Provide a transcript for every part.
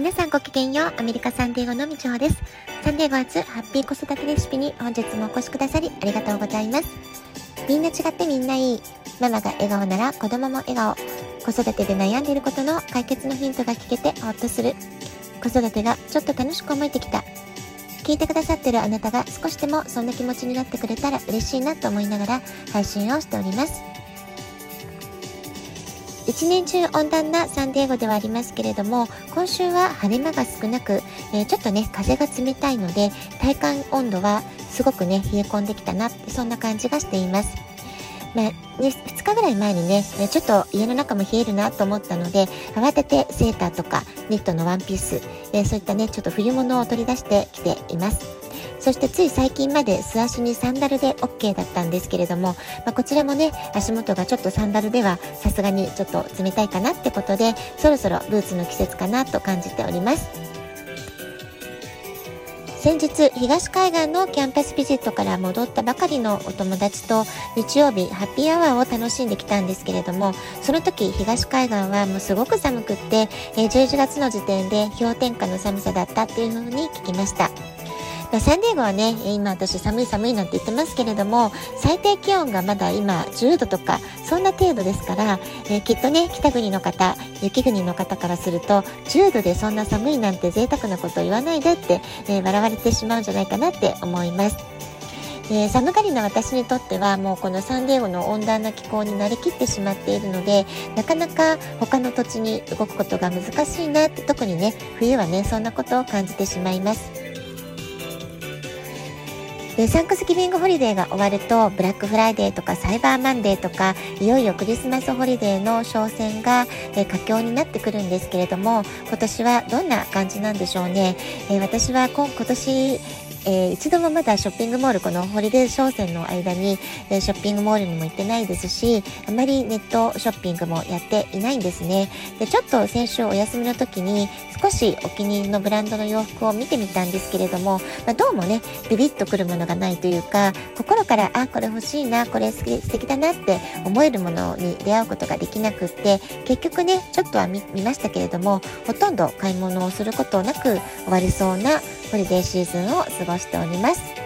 皆さんごきげんよう。アメリカサンデーゴのみちほです。サンデーゴ初ハッピー子育てレシピに本日もお越しくださりありがとうございます。みんな違ってみんないい。ママが笑顔なら子供も笑顔。子育てで悩んでいることの解決のヒントが聞けてほっとする。子育てがちょっと楽しく思えてきた。聞いてくださってるあなたが少しでもそんな気持ちになってくれたら嬉しいなと思いながら配信をしております。一年中温暖なサンディエゴではありますけれども、今週は晴れ間が少なく、えー、ちょっとね、風が冷たいので、体感温度はすごくね、冷え込んできたな、そんな感じがしています。まあ、2日ぐらい前にね、ちょっと家の中も冷えるなと思ったので、慌ててセーターとかニットのワンピース、えー、そういったね、ちょっと冬物を取り出してきています。そしてつい最近まで素足にサンダルで OK だったんですけれども、まあ、こちらもね、足元がちょっとサンダルではさすがにちょっと冷たいかなってことで、そろそろブーツの季節かなと感じております。先日東海岸のキャンパスビジットから戻ったばかりのお友達と日曜日ハッピーアワーを楽しんできたんですけれどもその時東海岸はもうすごく寒くって、11月の時点で氷点下の寒さだったっていうのに聞きました。まあ、サンディエゴはね、今私寒い寒いなんて言ってますけれども、最低気温がまだ今10度とか、そんな程度ですから、えー、きっとね、北国の方、雪国の方からすると、10度でそんな寒いなんて贅沢なこと言わないでって、えー、笑われてしまうんじゃないかなって思います。えー、寒がりな私にとってはもうこのサンディエゴの温暖な気候に慣れきってしまっているのでなかなか他の土地に動くことが難しいなって特にね冬はねそんなことを感じてしまいます。でサンクスギビングホリデーが終わるとブラックフライデーとかサイバーマンデーとかいよいよクリスマスホリデーの商戦が、え佳境になってくるんですけれども今年はどんな感じなんでしょうね、え私は今年えー、一度もまだショッピングモール、このホリデー商戦の間に、えー、ショッピングモールにも行ってないですし、あまりネットショッピングもやっていないんですね。で、ちょっと先週お休みの時に少しお気に入りのブランドの洋服を見てみたんですけれども、まあ、どうもね、ビビッとくるものががないというか、心から、あ、これ欲しいな、これ素敵だなって思えるものに出会うことができなくって、結局ね、ちょっとは見ましたけれども、ほとんど買い物をすることなく終わりそうなホリデーシーズンを過ごしております。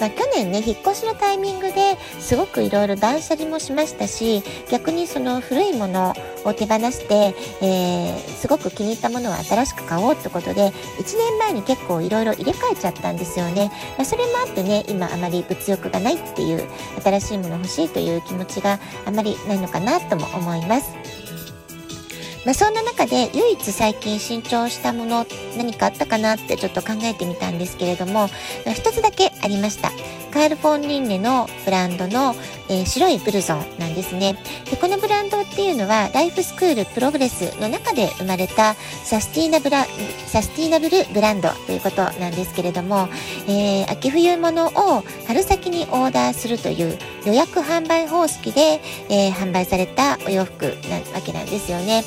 まあ、去年ね、引っ越しのタイミングですごくいろいろ断捨離もしましたし、逆にその古いものを手放して、えー、すごく気に入ったものを新しく買おうってことで、1年前に結構いろいろ入れ替えちゃったんですよね。まあ、それもあってね、今あまり物欲がないっていう、新しいもの欲しいという気持ちがあまりないのかなとも思います。まあ、そんな中で唯一最近新調したもの何かあったかなってちょっと考えてみたんですけれども、一つだけありました。カール・フォン・リンネのブランドの、えー、白いブルゾンなんですねで。このブランドっていうのはライフスクールプログレスの中で生まれたサスティナブラサスティナブルブランドということなんですけれども、えー、秋冬物を春先にオーダーするという予約販売方式で、えー、販売されたお洋服なわけなんですよね。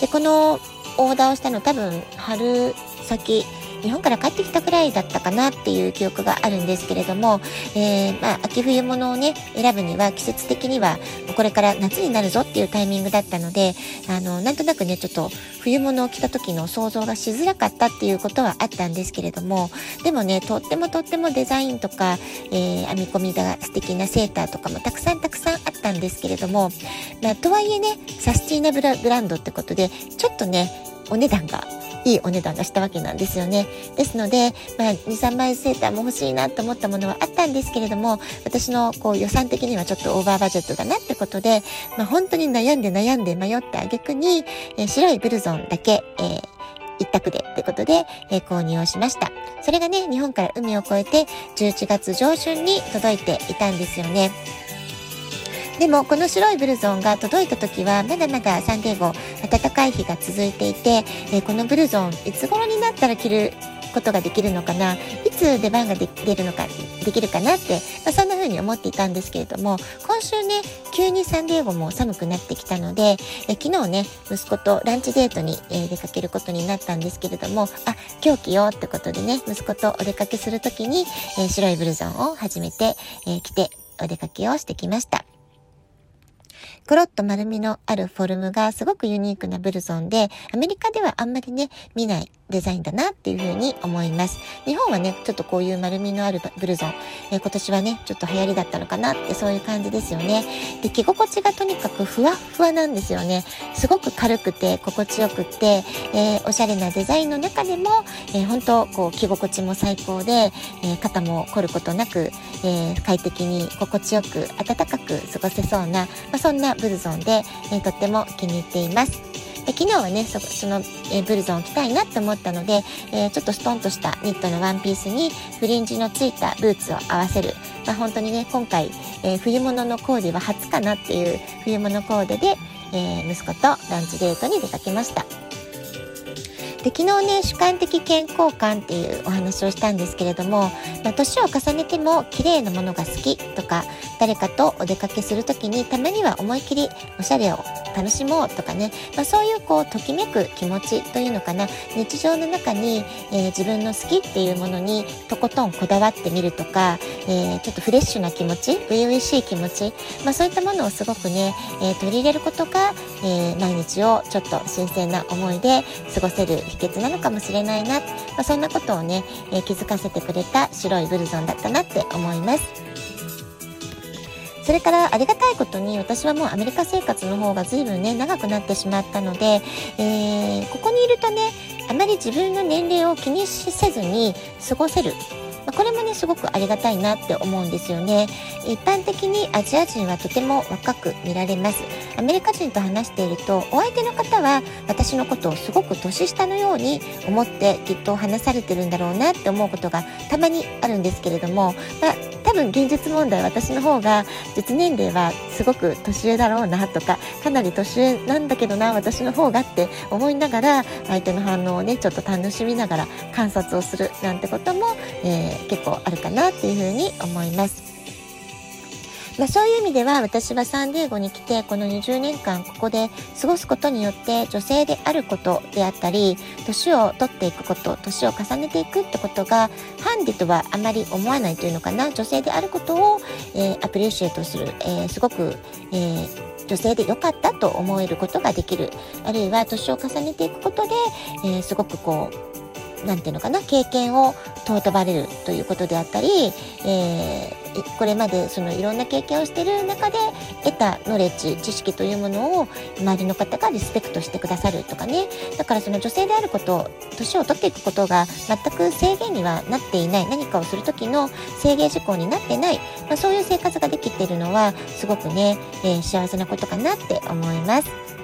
で、このオーダーをしたの多分春先、日本から帰ってきたくらいだったかなっていう記憶があるんですけれども、えー、まあ、秋冬物をね、選ぶには季節的にはこれから夏になるぞっていうタイミングだったので、あの、なんとなくね、ちょっと冬物を着た時の想像がしづらかったっていうことはあったんですけれども、でもね、とってもとってもデザインとか、えー、編み込みが素敵なセーターとかもたくさんたくさんあったんですけれども、まあ、とはいえね、サスティナブルブランドってことで、ちょっとね、お値段がいいお値段がしたわけなんですよね。ですので、まあ、2、3枚セーターも欲しいなと思ったものはあったんですけれども、私のこう予算的にはちょっとオーバーバジェットだなってことで、まあ、本当に悩んで悩んで迷ってあげくに、えー、白いブルゾンだけ、えー一択でってことで、えー、購入をしました。それがね、日本から海を越えて11月上旬に届いていたんですよね。でもこの白いブルゾンが届いた時はまだまだサンディエゴ暖かい日が続いていて、え、このブルゾンいつ頃になったら着ることができるのかないつ出番が出るのかできるかなって、まあ、そんな風に思っていたんですけれども今週ね急にサンディエゴも寒くなってきたのでえ昨日ね息子とランチデートに、えー、出かけることになったんですけれどもあ今日着ようってことでね息子とお出かけする時に、えー、白いブルゾンを初めて、えー、着てお出かけをしてきました。コロッと丸みのあるフォルムがすごくユニークなブルゾンで、アメリカではあんまりね、見ないデザインだなっていうふうに思います。日本はね、ちょっとこういう丸みのあるブルゾン、えー、今年はね、ちょっと流行りだったのかなってそういう感じですよね。で、着心地がとにかくふわふわなんですよね。すごく軽くて心地よくって、えー、おしゃれなデザインの中でも、えー、本当こう着心地も最高で、え肩も凝ることなく、え快適に心地よく暖かく過ごせそうな、まあ、そんなブルゾンで、えとっても気に入っています。で昨日はねその、え、ブルゾンを着たいなって思ったので、えー、ちょっとストンとしたニットのワンピースにフリンジのついたブーツを合わせる、まあ、本当にね今回、えー、冬物のコーデは初かなっていう冬物コーデで、え息子とランチデートに出かけました。で昨日ね主観的健康感っていうお話をしたんですけれども、ま、年を重ねても綺麗なものが好きとか誰かとお出かけする時にたまには思い切りおしゃれを楽しもうとかね、まあ、そういうこうときめく気持ちというのかな。日常の中に、えー、自分の好きっていうものにとことんこだわってみるとか、えー、ちょっとフレッシュな気持ち初々しい気持ち、まあ、そういったものをすごくね、えー、取り入れることが、え毎日をちょっと新鮮な思いで過ごせる秘訣なのかもしれないな、まあ、そんなことをね、え気づかせてくれた白いブルゾンだったなって思います。それからありがたいことに私はもうアメリカ生活の方が随分ね長くなってしまったので、えー、ここにいるとねあまり自分の年齢を気にせずに過ごせるこれもねすごくありがたいなって思うんですよね。一般的にアジア人はとても若く見られます。アメリカ人と話しているとお相手の方は私のことをすごく年下のように思ってきっと話されてるんだろうなって思うことがたまにあるんですけれども、まあ、多分現実問題私の方が実年齢はすごく年上だろうなとかかなり年上なんだけどな私の方がって思いながら相手の反応をねちょっと楽しみながら観察をするなんてことも、えー、結構あるかなっていうふうに思います。まあ、そういう意味では私はサンディエゴに来てこの20年間ここで過ごすことによって女性であることであったり年を取っていくこと年を重ねていくってことがハンディとはあまり思わないというのかな。女性であることを、えー、アプリシエートする、えー、すごく、えー女性で良かったと思えることができる。あるいは年を重ねていくことで、えー、すごくこう何て言うのかな経験を尊ばれるということであったり、えこれまでそのいろんな経験をしている中で得たノレッジ知識というものを周りの方がリスペクトしてくださるとかね。だからその女性であること年を取っていくことが全く制限にはなっていない。何かをする時の制限事項になってない、まあ、そういう生活ができているのはすごくね、えー、幸せなことかなって思います。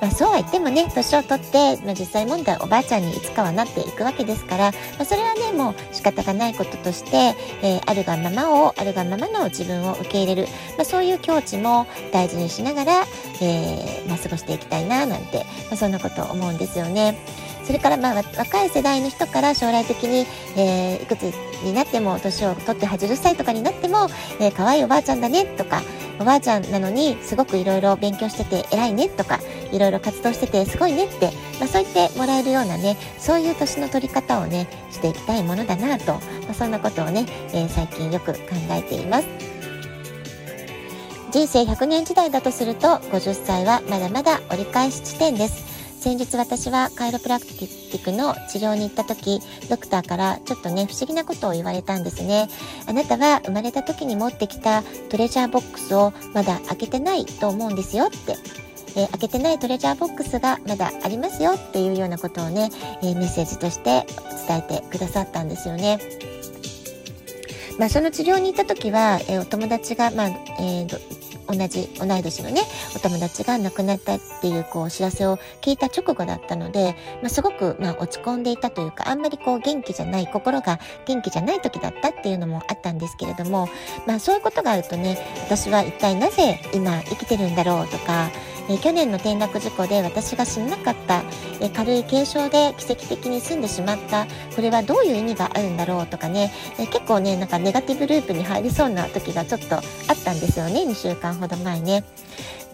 まあ、そうは言ってもね年を取って、まあ、実際問題おばあちゃんにいつかはなっていくわけですから、まあ、それはねもう仕方がないこととして、えー、あるがままをあるがままの自分を受け入れる、まあ、そういう境地も大事にしながら、えーまあ、過ごしていきたいななんて、まあ、そんなことを思うんですよね。それからまあ若い世代の人から将来的に、えー、いくつになっても年を取って80歳とかになっても、えー、可愛いおばあちゃんだねとかおばあちゃんなのにすごくいろいろ勉強してて偉いねとかいろいろ活動しててすごいねって、まあ、そう言ってもらえるようなねそういう年の取り方をねしていきたいものだなと、まあ、そんなことをね、えー、最近よく考えています。人生100年時代だとすると50歳はまだまだ折り返し地点です。先日私はカイロプラクティックの治療に行った時ドクターからちょっとね不思議なことを言われたんですねあなたは生まれた時に持ってきたトレジャーボックスをまだ開けてないと思うんですよってえー、開けてないトレジャーボックスがまだありますよっていうようなことをね、えー、メッセージとして伝えてくださったんですよね。まあ、その治療に行った時は、えー、お友達が、まあえー、同じ同い年のねお友達が亡くなったっていうこうお知らせを聞いた直後だったので、まあ、すごくまあ落ち込んでいたというかあんまりこう元気じゃない心が元気じゃない時だったっていうのもあったんですけれども、まあ、そういうことがあるとね私は一体なぜ今生きてるんだろうとかえ去年の転落事故で私が死ななかった、え軽い軽傷で奇跡的に済んでしまった。これはどういう意味があるんだろうとかね、え結構ねなんかネガティブループに入りそうな時がちょっとあったんですよね。2週間ほど前ね。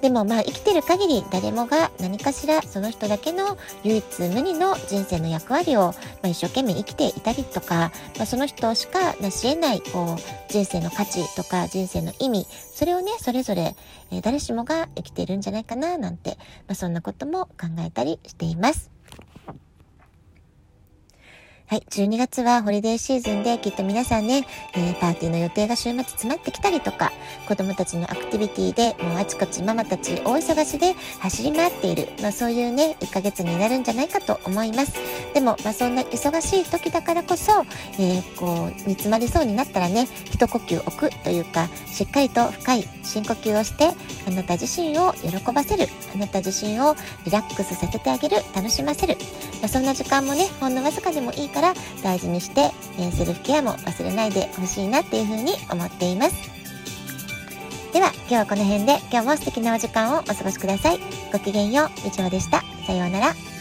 でもまあ生きてる限り誰もが何かしらその人だけの唯一無二の人生の役割を、まあ、一生懸命生きていたりとか、まあ、その人しか成し得ないこう人生の価値とか人生の意味それをねそれぞれ、え、誰しもが生きているんじゃないかななんて、まあ、そんなことも考えたりしています。はい、12月はホリデーシーズンできっと皆さんね、えー、パーティーの予定が週末詰まってきたりとか、子供たちのアクティビティでもうあちこちママたち大忙しで走り回っている、まあそういうね、1ヶ月になるんじゃないかと思います。でも、まあそんな忙しい時だからこそ、えー、こう、煮詰まりそうになったらね、一呼吸置くというか、しっかりと深い深呼吸をして、あなた自身を喜ばせる、あなた自身をリラックスさせてあげる、楽しませる、まあ、そんな時間もね、ほんのわずかでもいいからから大事にして、え、セルフケアも忘れないでほしいなっていうふうに思っています。では、今日はこの辺で今日も素敵なお時間をお過ごしください。ごきげんよう、以上でした。さようなら。